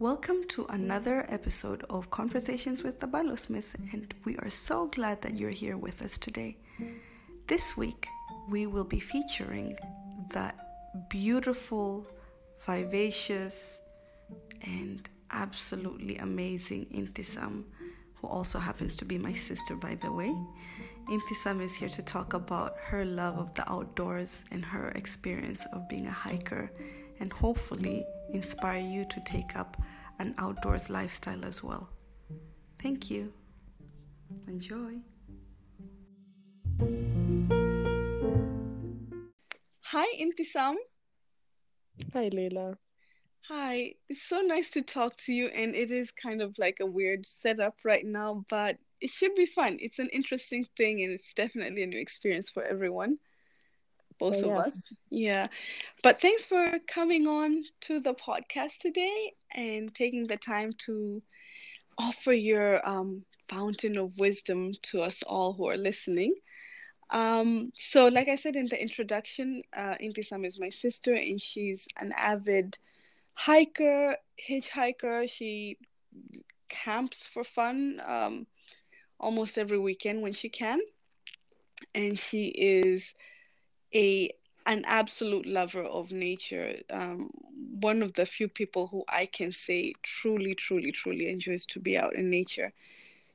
Welcome to another episode of Conversations with the Balosmiths, and we are so glad that you're here with us today. This week, we will be featuring that beautiful, vivacious, and absolutely amazing Intisam, who also happens to be my sister, by the way. Intisam is here to talk about her love of the outdoors and her experience of being a hiker, and hopefully inspire you to take up an outdoors lifestyle as well. Thank you. Enjoy. Hi, Intisam. Hi, Leila. Hi, it's so nice to talk to you, and it is kind of like a weird setup right now, but it should be fun. It's an interesting thing, and it's definitely a new experience for everyone, both oh, of us. Yeah, but thanks for coming on to the podcast today and taking the time to offer your um, fountain of wisdom to us all who are listening. Um, so, like I said in the introduction, uh, Intisam is my sister, and she's an avid hiker, hitchhiker. She camps for fun um, almost every weekend when she can, and she is a an absolute lover of nature. Um, one of the few people who I can say truly, truly, truly enjoys to be out in nature.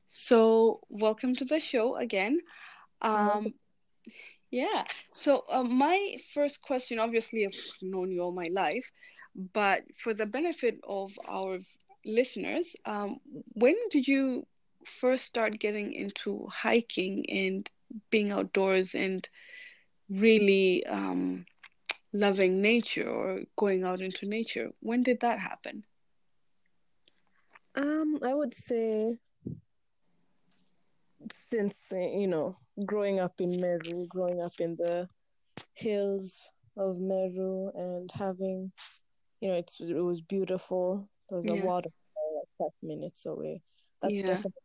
So, welcome to the show again. Um, yeah. So, uh, my first question obviously, I've known you all my life, but for the benefit of our listeners, um, when did you first start getting into hiking and being outdoors and really um, loving nature or going out into nature? When did that happen? Um, I would say since you know growing up in Meru, growing up in the hills of Meru, and having you know, it's it was beautiful. There was yeah. a waterfall like five minutes away. That's yeah. definitely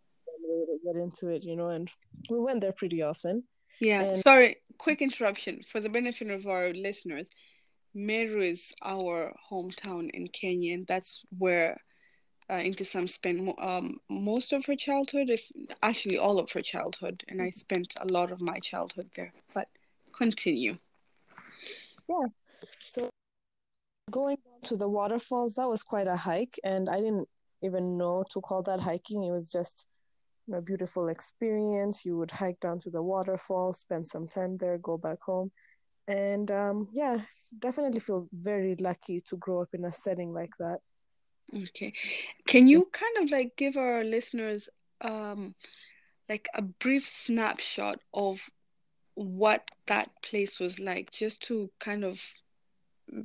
way to get into it, you know. And we went there pretty often. Yeah. And... Sorry, quick interruption for the benefit of our listeners. Meru is our hometown in Kenya, and that's where uh, Intisam spent um, most of her childhood, if actually all of her childhood, and I spent a lot of my childhood there. But continue. Yeah. So going to the waterfalls, that was quite a hike, and I didn't even know to call that hiking. It was just a beautiful experience. You would hike down to the waterfall, spend some time there, go back home. And um, yeah, definitely feel very lucky to grow up in a setting like that. Okay. Can you kind of like give our listeners um, like a brief snapshot of what that place was like, just to kind of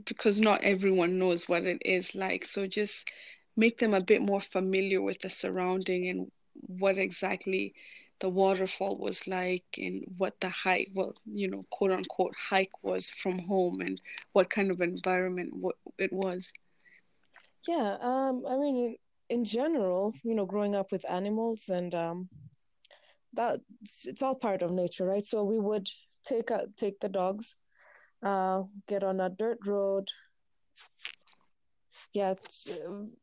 because not everyone knows what it is like. So just make them a bit more familiar with the surrounding and what exactly the waterfall was like and what the hike, well, you know, quote unquote hike was from home and what kind of environment it was. Yeah, um, I mean, in general, you know, growing up with animals and um, that it's all part of nature, right? So we would take a, take the dogs uh, get on a dirt road. Yeah,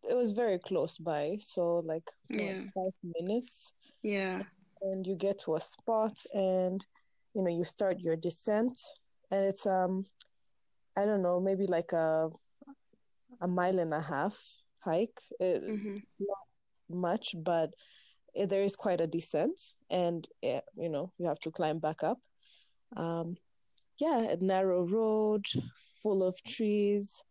it was very close by, so like yeah. five minutes. Yeah, and you get to a spot, and you know you start your descent, and it's um, I don't know, maybe like a a mile and a half hike. It, mm-hmm. It's not much, but it, there is quite a descent, and it, you know you have to climb back up. Um, yeah, a narrow road full of trees.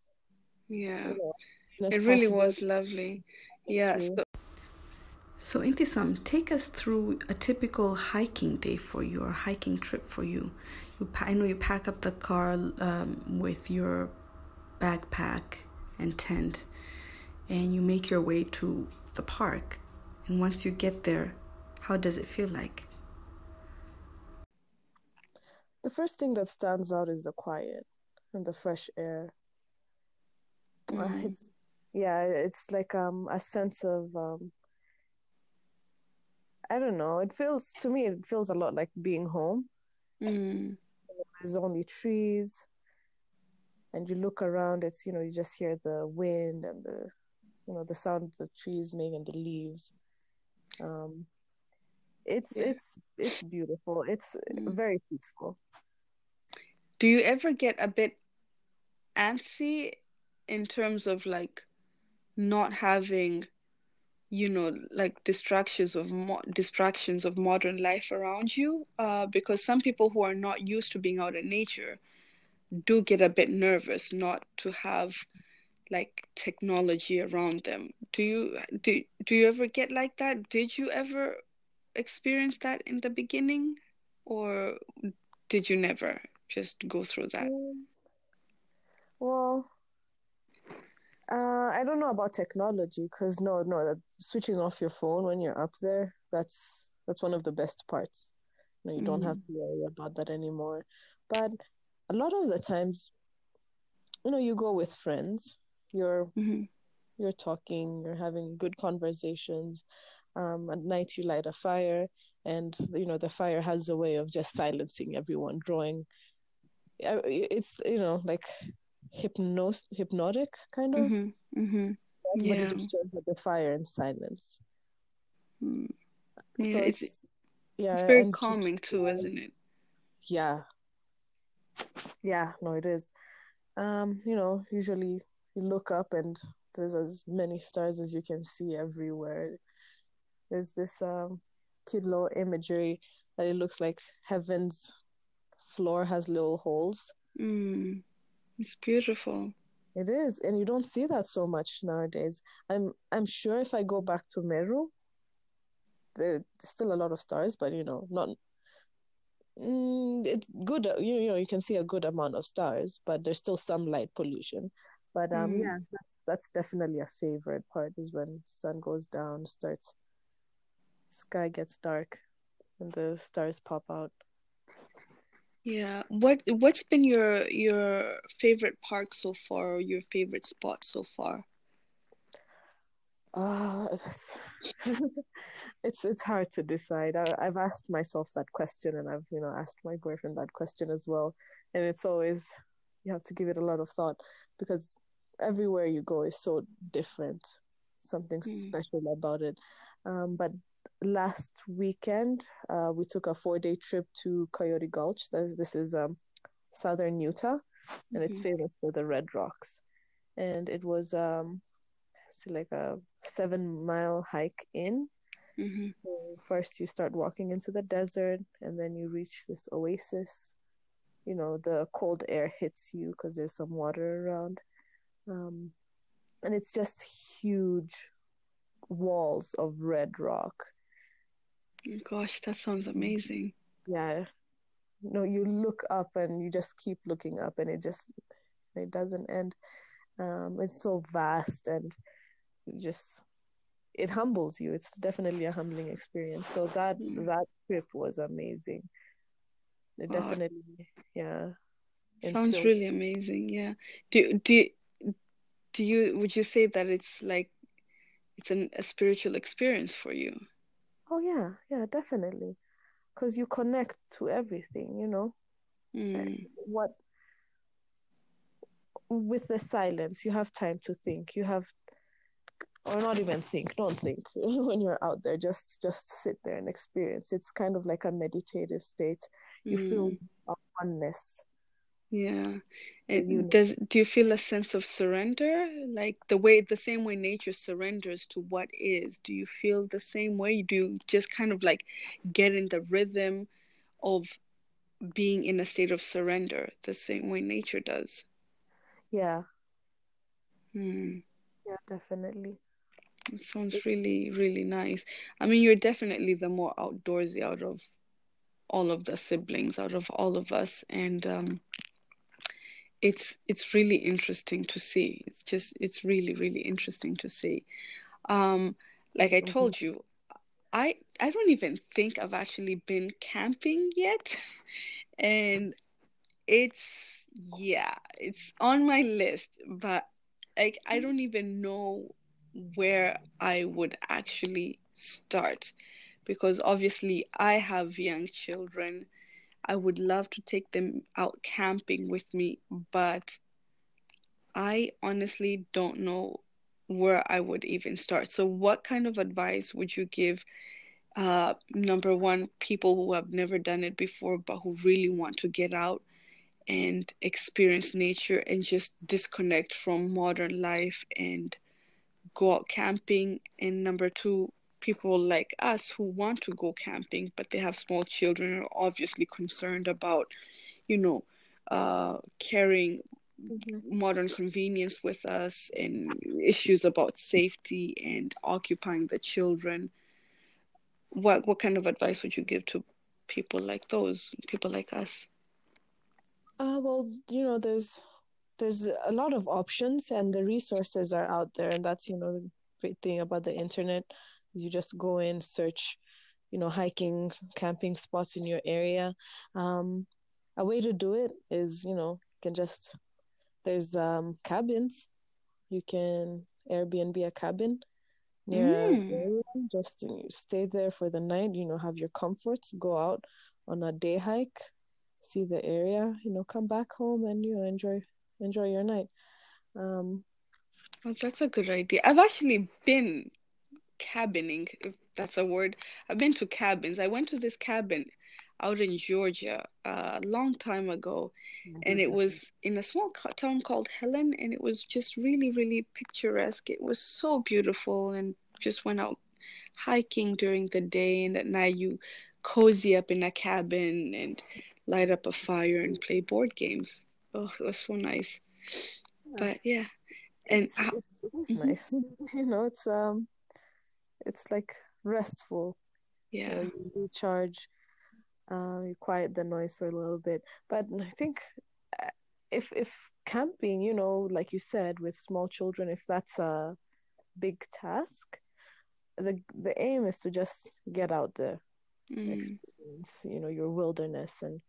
Yeah, you know, it really was lovely. Yeah. So, so Intisam, take us through a typical hiking day for you or hiking trip for you. You, I know you pack up the car um, with your backpack and tent, and you make your way to the park. And once you get there, how does it feel like? the first thing that stands out is the quiet and the fresh air. Mm-hmm. It's yeah, it's like um a sense of um I don't know. It feels to me it feels a lot like being home. Mm. There's only trees, and you look around. It's you know you just hear the wind and the you know the sound the trees make and the leaves. Um, it's Yeah. it's it's beautiful. It's Mm. very peaceful. Do you ever get a bit antsy in terms of like not having, you know, like distractions of mo distractions of modern life around you? Uh, because some people who are not used to being out in nature do get a bit nervous not to have like technology around them. Do you do do you ever get like that? Did you ever experience that in the beginning, or did you never just go through that? Mm, Well, uh, I don't know about technology because no, no, that switching off your phone when you're up there, that's that's one of the best parts. You know, you don't have Mm, to worry about that anymore. But a lot of the times, you know, you go with friends, you're mhm, you're talking, you're having good conversations. Um, at night you light a fire, and you know the fire has a way of just silencing everyone, drawing. It's you know like hypnos hypnotic kind of. mhm, mhm. Everybody Yeah. just stares at the fire and silence. Mm. Yeah, So it's it's it's yeah, very and just, calming too, isn't it? yeah, yeah, no, it is. Um, you know, usually you look up and there's as many stars as you can see everywhere. There's this um cute little imagery that it looks like heaven's floor has little holes. Mm. It's beautiful. It is, and you don't see that so much nowadays. I'm I'm sure if I go back to Meru, there's still a lot of stars, but you know, not mm, it's good. You, you know, you can see a good amount of stars, but there's still some light pollution. But um, Mm. yeah, that's that's definitely a favorite part is when sun goes down, starts sky gets dark, and the stars pop out. Yeah. What what's been your your favorite park so far, or your favorite spot so far? Ah, it's, it's it's hard to decide. I, I've asked myself that question, and I've you know asked my boyfriend that question as well, and it's always you have to give it a lot of thought because everywhere you go is so different. Something Mm. special about it. Um, but last weekend, uh, we took a four-day trip to Coyote Gulch. This, this is um, southern Utah, and it's Mhm. famous for the red rocks. And it was um, it's like a seven-mile hike in. Mhm. So first, you start walking into the desert, and then you reach this oasis. You know, the cold air hits you because there's some water around. Um, and it's just huge walls of red rock. Gosh, that sounds amazing. Yeah. No, you look up and you just keep looking up, and it just it doesn't end. Um, it's so vast and you just it humbles you. It's definitely a humbling experience. So that Mm. that trip was amazing. It Wow. definitely, yeah. And Sounds still, really amazing. Yeah. Do do do you would you say that it's like it's an, a spiritual experience for you? Oh yeah, yeah, definitely, because you connect to everything. You know Mm. what with the silence, you have time to think. You have, or not even think. Don't think when you're out there. Just just sit there and experience. It's kind of like a meditative state. You feel Mm. a oneness. Yeah. And unity. does do you feel a sense of surrender? Like the way the same way nature surrenders to what is, do you feel the same way? Do you just kind of like get in the rhythm of being in a state of surrender, the same way nature does? Yeah, Hmm. yeah, definitely. It sounds really, really nice. I mean, you're definitely the more outdoorsy out of all of the siblings, out of all of us, and um, it's it's really interesting to see. It's just it's really, really interesting to see. Um, like I mhm. told you, I I don't even think I've actually been camping yet, and it's yeah, it's on my list, but like I don't even know where I would actually start because obviously I have young children. I would love to take them out camping with me, but I honestly don't know where I would even start. So, what kind of advice would you give? Uh, number one, people who have never done it before but who really want to get out and experience nature and just disconnect from modern life and go out camping. And number two, people like us who want to go camping but they have small children are obviously concerned about, you know, uh, carrying mm-hmm. modern convenience with us and issues about safety and occupying the children. What what kind of advice would you give to people like those, people like us? Uh, well, you know, there's there's a lot of options and the resources are out there and that's you know the great thing about the internet you just go in search you know hiking camping spots in your area. Um, a way to do it is you know you can just there's um, cabins. You can airbnb a cabin near mm. a area just stay there for the night you know have your comforts go out on a day hike see the area you know come back home and you know enjoy enjoy your night. Um well, that's a good idea. I've actually been cabining if that's a word i've been to cabins i went to this cabin out in georgia uh, a long time ago mm-hmm. and it was in a small town called helen and it was just really really picturesque it was so beautiful and just went out hiking during the day and at night you cozy up in a cabin and light up a fire and play board games. Oh, it was so nice. But yeah, and it's, it was nice. you know, it's um, it's like restful. Yeah, you, know, you recharge. Uh, you quiet the noise for a little bit. But I think uh, if if camping, you know, like you said, with small children, if that's a big task, the the aim is to just get out there, mm. experience, you know, your wilderness and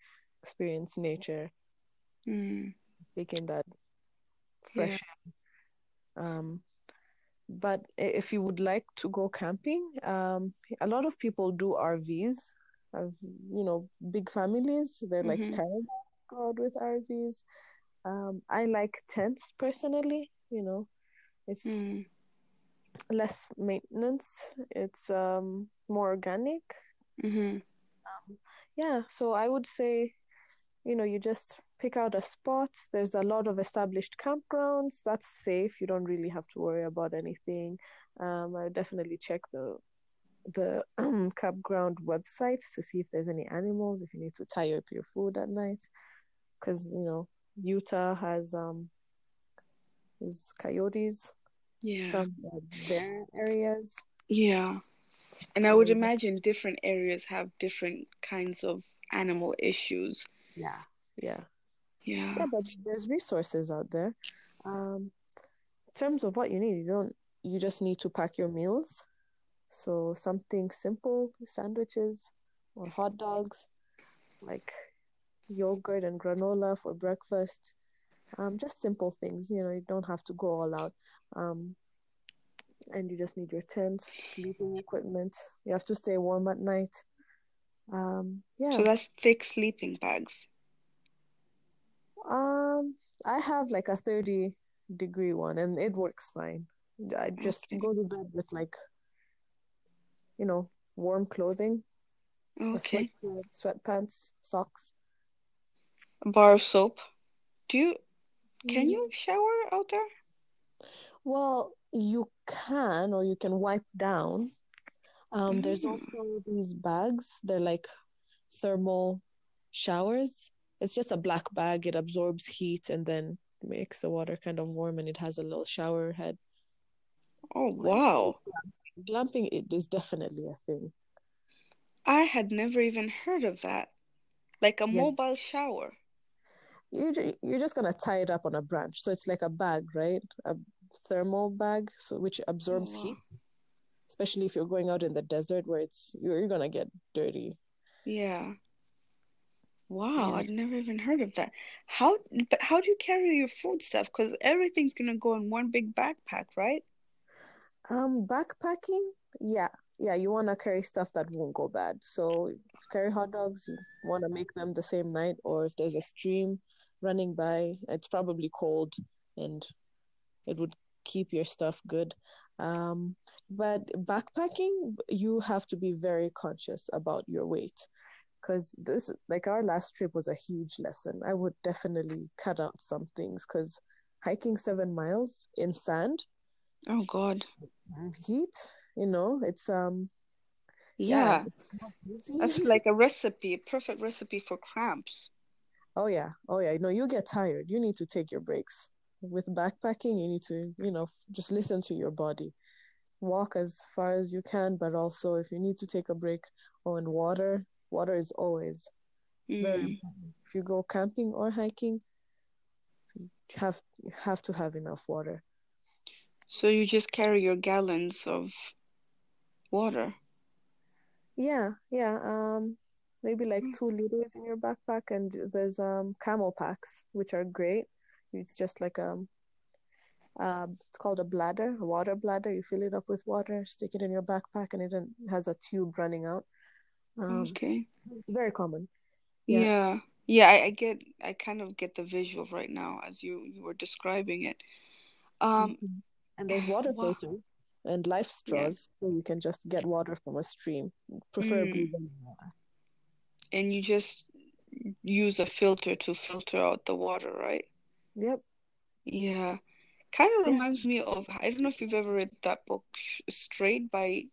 experience nature, mm. taking that fresh yeah. um but if you would like to go camping um a lot of people do rvs as you know big families they're mm-hmm. like caravan go out with rvs um i like tents personally you know it's mm. less maintenance it's um more organic mm-hmm. um, yeah so i would say you know, you just pick out a spot. There's a lot of established campgrounds. That's safe. You don't really have to worry about anything. Um, I definitely check the the campground website to see if there's any animals. If you need to tie up your food at night, because you know Utah has um has coyotes. Yeah. Some bear areas. Yeah. And I would imagine different areas have different kinds of animal issues. Yeah, yeah, yeah. Yeah, but there's resources out there. Um, in terms of what you need, you don't. You just need to pack your meals. So something simple, sandwiches or hot dogs, like yogurt and granola for breakfast. Um, just simple things. You know, you don't have to go all out. Um, and you just need your tent, sleeping equipment. You have to stay warm at night. Um, yeah. So that's thick sleeping bags. Um, I have like a thirty degree one, and it works fine. I just okay. go to bed with like, you know, warm clothing, okay, sweatshirt, sweatpants, socks, a bar of soap. Do you? Can mm. you shower out there? Well, you can, or you can wipe down. Um, mm. There's also these bags. They're like thermal showers. It's just a black bag. It absorbs heat and then makes the water kind of warm, and it has a little shower head. Oh wow! Glamping it is definitely a thing. I had never even heard of that. Like a yeah. mobile shower. You you're just gonna tie it up on a branch, so it's like a bag, right? A thermal bag, so which absorbs oh, wow. heat especially if you're going out in the desert where it's you're, you're gonna get dirty yeah wow yeah. I've never even heard of that. How but how do you carry your food stuff? Because everything's gonna go in one big backpack right? Um backpacking? Yeah yeah you want to carry stuff that won't go bad. So if you carry hot dogs you want to make them the same night or if there's a stream running by it's probably cold and it would keep your stuff good. Um, but backpacking, you have to be very conscious about your weight because this, like our last trip, was a huge lesson. I would definitely cut out some things because hiking seven miles in sand. Oh God. Heat, you know, it's um. Yeah, yeah that's like a recipe, a perfect recipe for cramps. Oh yeah, oh yeah. No, you get tired. You need to take your breaks. With backpacking, you need to, you know, just listen to your body. Walk as far as you can, but also if you need to take a break, on water, water is always mm. very important. If you go camping or hiking, you have you have to have enough water. So you just carry your gallons of water. Yeah, yeah. Um, maybe like mm. two liters in your backpack, and there's um camel packs which are great. It's just like um, uh, it's called a bladder, a water bladder. You fill it up with water, stick it in your backpack, and it has a tube running out. Um, okay. It's very common. Yeah. Yeah, yeah I, I, get, I kind of get the visual right now as you you were describing it. Um, mm-hmm. and there's water wow. filters and life straws, yeah. so you can just get water from a stream, preferably mm. water. And you just use a filter to filter out the water, right? Yep. Yeah. Kind of reminds yeah. me of I don't know if you've ever read that book Strayed by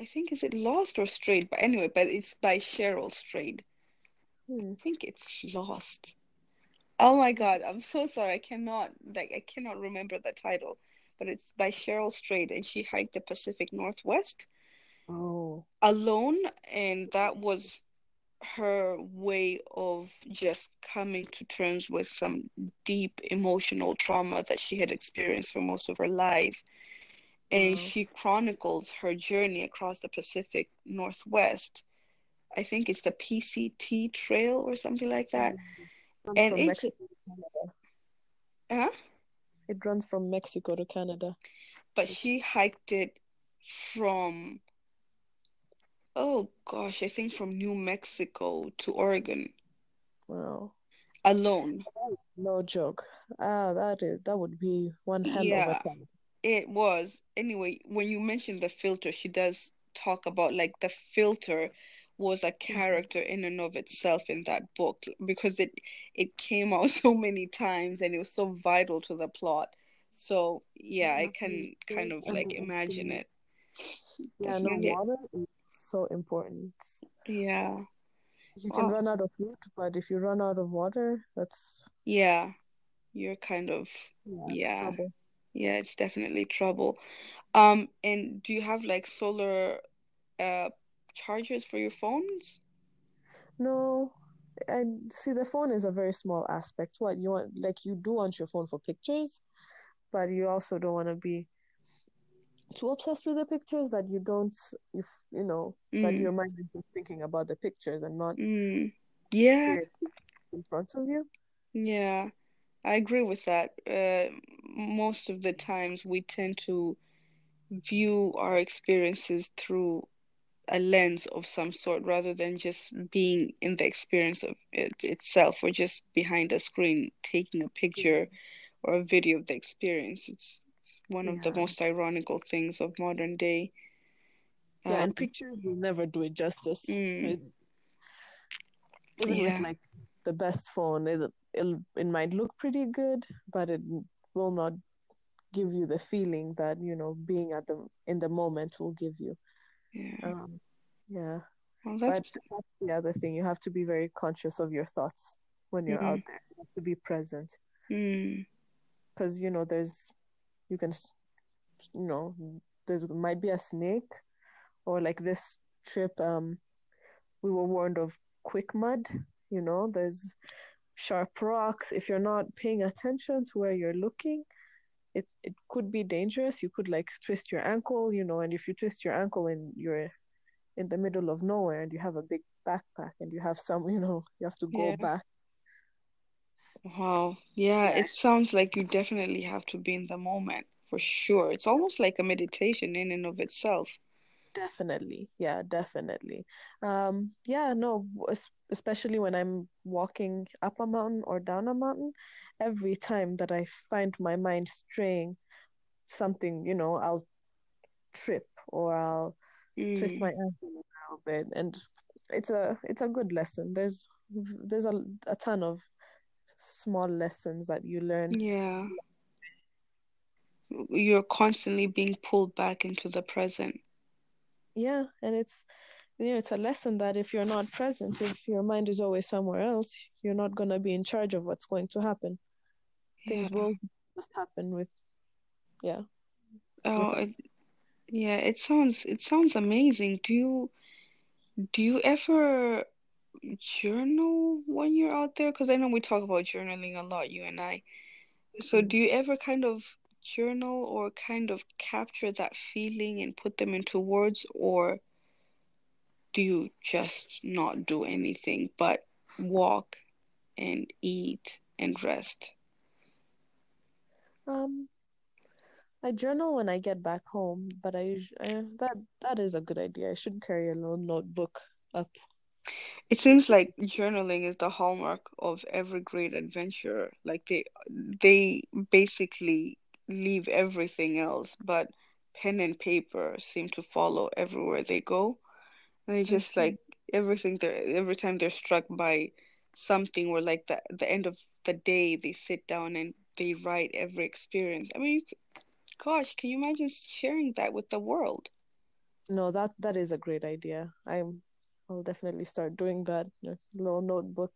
I think is it Lost or Strayed, but anyway, but it's by Cheryl Strayed. Hmm. I think it's Lost. Oh my god, I'm so sorry. I cannot like I cannot remember the title, but it's by Cheryl Strayed, and she hiked the Pacific Northwest. Oh. Alone, and that was her way of just coming to terms with some deep emotional trauma that she had experienced for most of her life. And mm-hmm. she chronicles her journey across the Pacific Northwest. I think it's the PCT Trail or something like that. Mm-hmm. And it's Mexico huh? It runs from Mexico to Canada. But she hiked it from Oh gosh, I think from New Mexico to Oregon. Wow. Alone. No joke. Ah, that is that would be one hell yeah, of a time. It was. Anyway, when you mentioned the filter, she does talk about like the filter was a mm-hmm. character in and of itself in that book because it it came out so many times and it was so vital to the plot. So yeah, I can kind of like imagine it. Yeah, no water is so important. Yeah. You can run out of food, but if you run out of water, that's yeah, you're kind of yeah, yeah. Yeah, it's definitely trouble. Um, and do you have like solar uh chargers for your phones? No, and see the phone is a very small aspect. What you want, like you do want your phone for pictures, but you also don't want to be too obsessed with the pictures that you don't if you know mm. that your mind is just thinking about the pictures and not mm. yeah in front of you yeah i agree with that uh, most of the times we tend to view our experiences through a lens of some sort rather than just being in the experience of it itself or just behind a screen taking a picture or a video of the experience it's one of the most ironical things of modern day. Yeah, um, and pictures will never do it justice. Mm, it, even yeah. with like the best phone, it it it might look pretty good, but it will not give you the feeling that you know being at the in the moment will give you. Yeah. Um, yeah. Well, that's... But that's the other thing. You have to be very conscious of your thoughts when you're mm-hmm. out there. You have to be present. Because, mm. you know, there's you can you know there might be a snake or like this trip um we were warned of quick mud you know there's sharp rocks if you're not paying attention to where you're looking it it could be dangerous you could like twist your ankle you know and if you twist your ankle and you're in the middle of nowhere and you have a big backpack and you have some you know you have to go yeah. back Wow. Yeah, it sounds like you definitely have to be in the moment for sure. It's almost like a meditation in and of itself. Definitely. Yeah, definitely. Um, yeah, no, especially when I'm walking up a mountain or down a mountain, every time that I find my mind straying, something, you know, I'll trip or I'll mm. twist my ankle a little bit, and it's a it's a good lesson. There's there's a a ton of small lessons that you learn. Yeah. You're constantly being pulled back into the present. Yeah, and it's you know, it's a lesson that if you're not present, if your mind is always somewhere else, you're not gonna be in charge of what's going to happen. Yeah. Things will just happen with yeah. Oh, with it, yeah, it sounds it sounds amazing. Do you do you ever journal when you're out there? Because I know we talk about journaling a lot, you and I. So mm-hmm. do you ever kind of journal or kind of capture that feeling and put them into words, or do you just not do anything but walk and eat and rest? Um, I journal when I get back home, but I usually that that is a good idea. I should carry a little notebook up. It seems like journaling is the hallmark of every great adventure. Like they they basically leave everything else, but pen and paper seem to follow everywhere they go. They just like everything they every time they're struck by something or like the the end of the day they sit down and they write every experience. I mean, Gosh, can you imagine sharing that with the world? No, that that is a great idea. I'm I'll definitely start doing that. Uh, little notebook.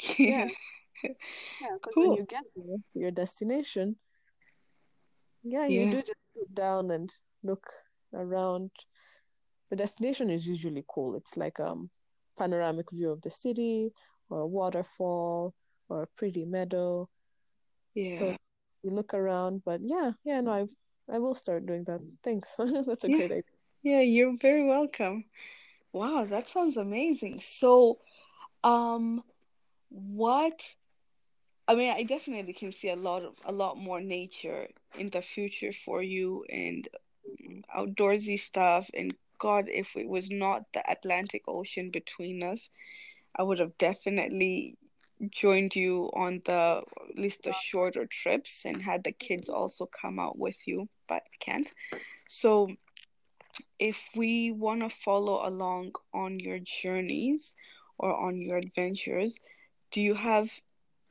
Yeah. yeah, because cool. when you get there to your destination, yeah, yeah, you do just sit down and look around. The destination is usually cool. It's like um panoramic view of the city or a waterfall or a pretty meadow. Yeah. So you look around. But yeah, yeah, no, I I will start doing that. Thanks. That's a yeah. great idea. Yeah, you're very welcome. Wow, that sounds amazing. So, um, what? I mean, I definitely can see a lot of a lot more nature in the future for you and outdoorsy stuff. And God, if it was not the Atlantic Ocean between us, I would have definitely joined you on the at least the shorter trips and had the kids also come out with you, but can't. So if we want to follow along on your journeys or on your adventures, do you have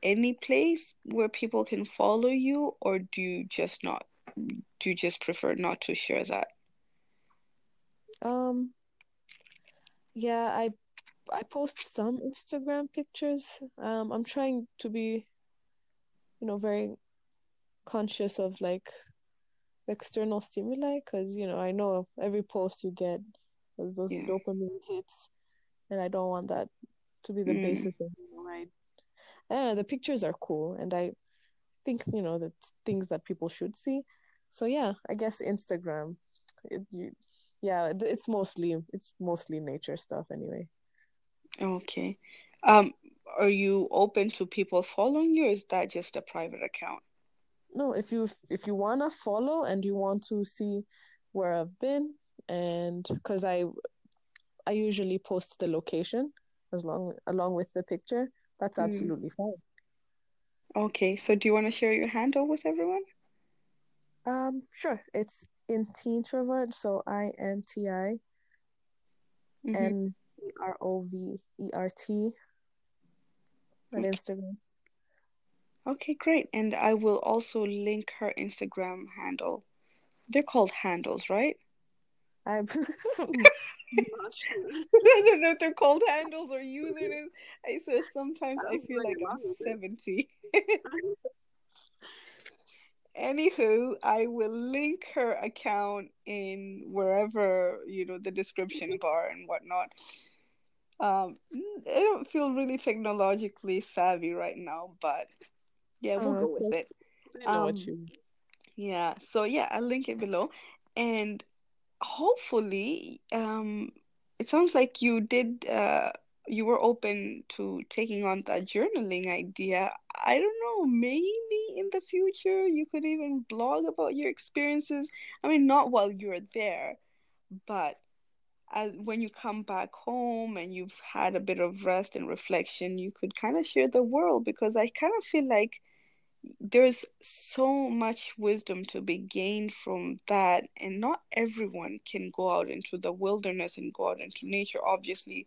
any place where people can follow you or do you just not do you just prefer not to share that? Um yeah, I I post some Instagram pictures. Um, I'm trying to be, you know, very conscious of like external stimuli because you know I know every post you get those yeah. dopamine hits, and I don't want that to be the mm. basis of my. I don't know. The pictures are cool, and I think you know that's things that people should see. So yeah, I guess Instagram. It, you, yeah, it's mostly it's mostly nature stuff anyway. Okay. Um, are you open to people following you? is that just a private account? No, if you if you wanna follow and you want to see where I've been, and because I I usually post the location as long along with the picture, that's mm. absolutely fine. Okay, so do you want to share your handle with everyone? Um, sure. It's introvert, so I N T I mm-hmm. N T R O V E R T on. Instagram. Okay, great. And I will also link her Instagram handle. They're called handles, right? I'm not sure. I don't know if they're called handles or usernames. I swear sometimes I feel like I'm 70. Anywho, I will link her account in wherever, you know, the description bar and whatnot. Um, I don't feel really technologically savvy right now, but yeah, we'll go with it. Um, yeah, so yeah, I'll link it below. And hopefully, um, it sounds like you did uh you were open to taking on that journaling idea. I don't know, maybe in the future you could even blog about your experiences. I mean, not while you're there, but as when you come back home and you've had a bit of rest and reflection, you could kind of share the world because I kind of feel like there's so much wisdom to be gained from that and not everyone can go out into the wilderness and go out into nature obviously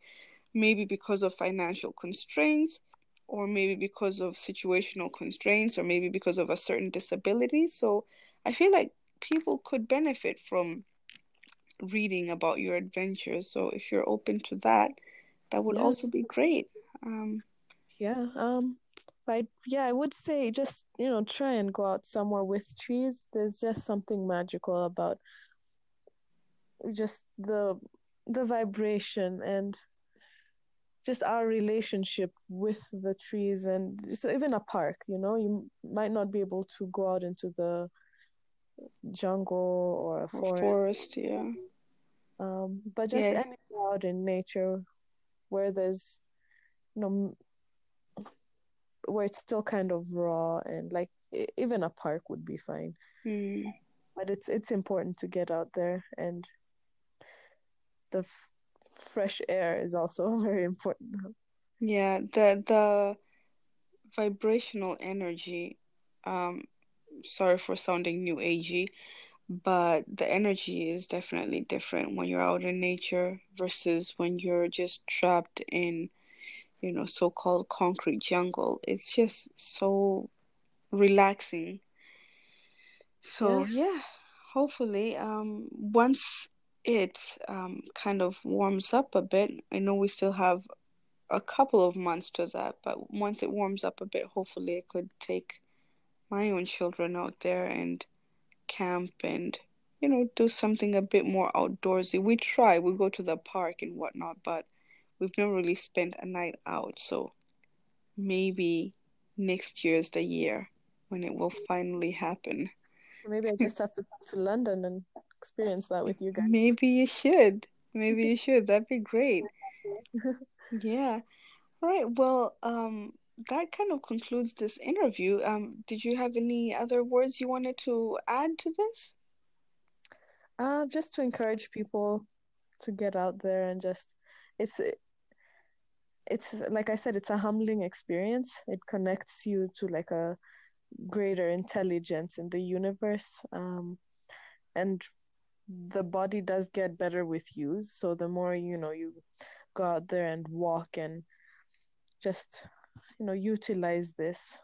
maybe because of financial constraints or maybe because of situational constraints or maybe because of a certain disability. So i feel like people could benefit from reading about your adventures. So if you're open to that that would yeah. also be great. Um yeah um but yeah i would say just you know try and go out somewhere with trees. There's just something magical about just the the vibration and just our relationship with the trees and so even a park you know you might not be able to go out into the jungle or a forest, forest yeah um, but just yeah. anywhere out in nature where there's you know where it's still kind of raw and like even a park would be fine mm. but it's it's important to get out there and the f- fresh air is also very important. Yeah the the vibrational energy um sorry for sounding new agey but the energy is definitely different when you're out in nature versus when you're just trapped in you know so-called concrete jungle. It's just so relaxing. So yeah, yeah hopefully um once it um kind of warms up a bit i know we still have a couple of months to that but once it warms up a bit hopefully i could take my own children out there and camp and you know do something a bit more outdoorsy we try we go to the park and whatnot but we've never really spent a night out. So maybe next year is the year when it will finally happen. Maybe I just have to go to London and experience that with you guys. Maybe you should. Maybe you should. That'd be great. yeah. All right. Well, um, that kind of concludes this interview. Um, did you have any other words you wanted to add to this? Uh, just to encourage people to get out there and just it's it's like I said, it's a humbling experience. It connects you to like a greater intelligence in the universe. Um, and the body does get better with use. So the more, you know, you go out there and walk and just, you know, utilize this,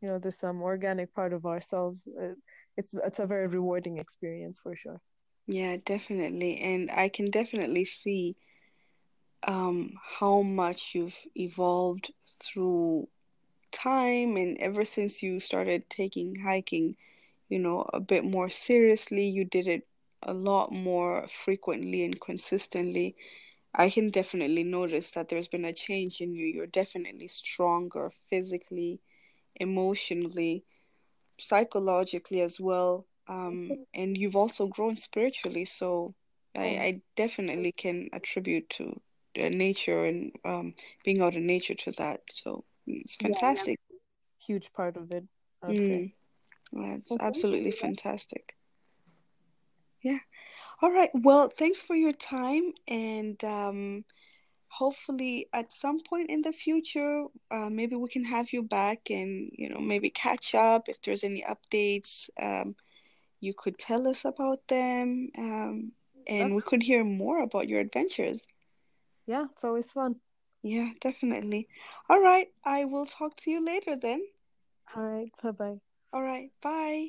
you know, this um organic part of ourselves. Uh, it's it's a very rewarding experience for sure. Yeah, definitely. And I can definitely see um, how much you've evolved through time and ever since you started taking hiking, you know, a bit more seriously, you did it a lot more frequently and consistently. I can definitely notice that there's been a change in you. You're definitely stronger physically, emotionally, psychologically as well. Um, and you've also grown spiritually. So I, I definitely can attribute to nature and um, being out in nature to that. So it's fantastic. Yeah, huge part of it. I would mm. say. That's okay. absolutely fantastic. Yeah. All right. Well, thanks for your time, and um, hopefully, at some point in the future, uh, maybe we can have you back and you know maybe catch up if there's any updates. Um, you could tell us about them, um, and we could hear more about your adventures yeah, it's always fun. Yeah, definitely. All right, I will talk to you later then. All right, bye bye. All right, bye.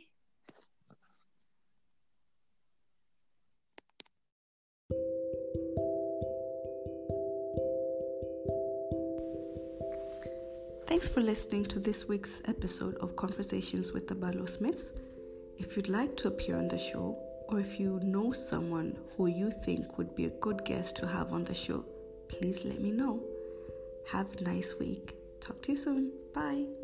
Thanks for listening to this week's episode of Conversations with the Balo Smiths. If you'd like to appear on the show, or if you know someone who you think would be a good guest to have on the show, please let me know. Have a nice week. Talk to you soon. Bye.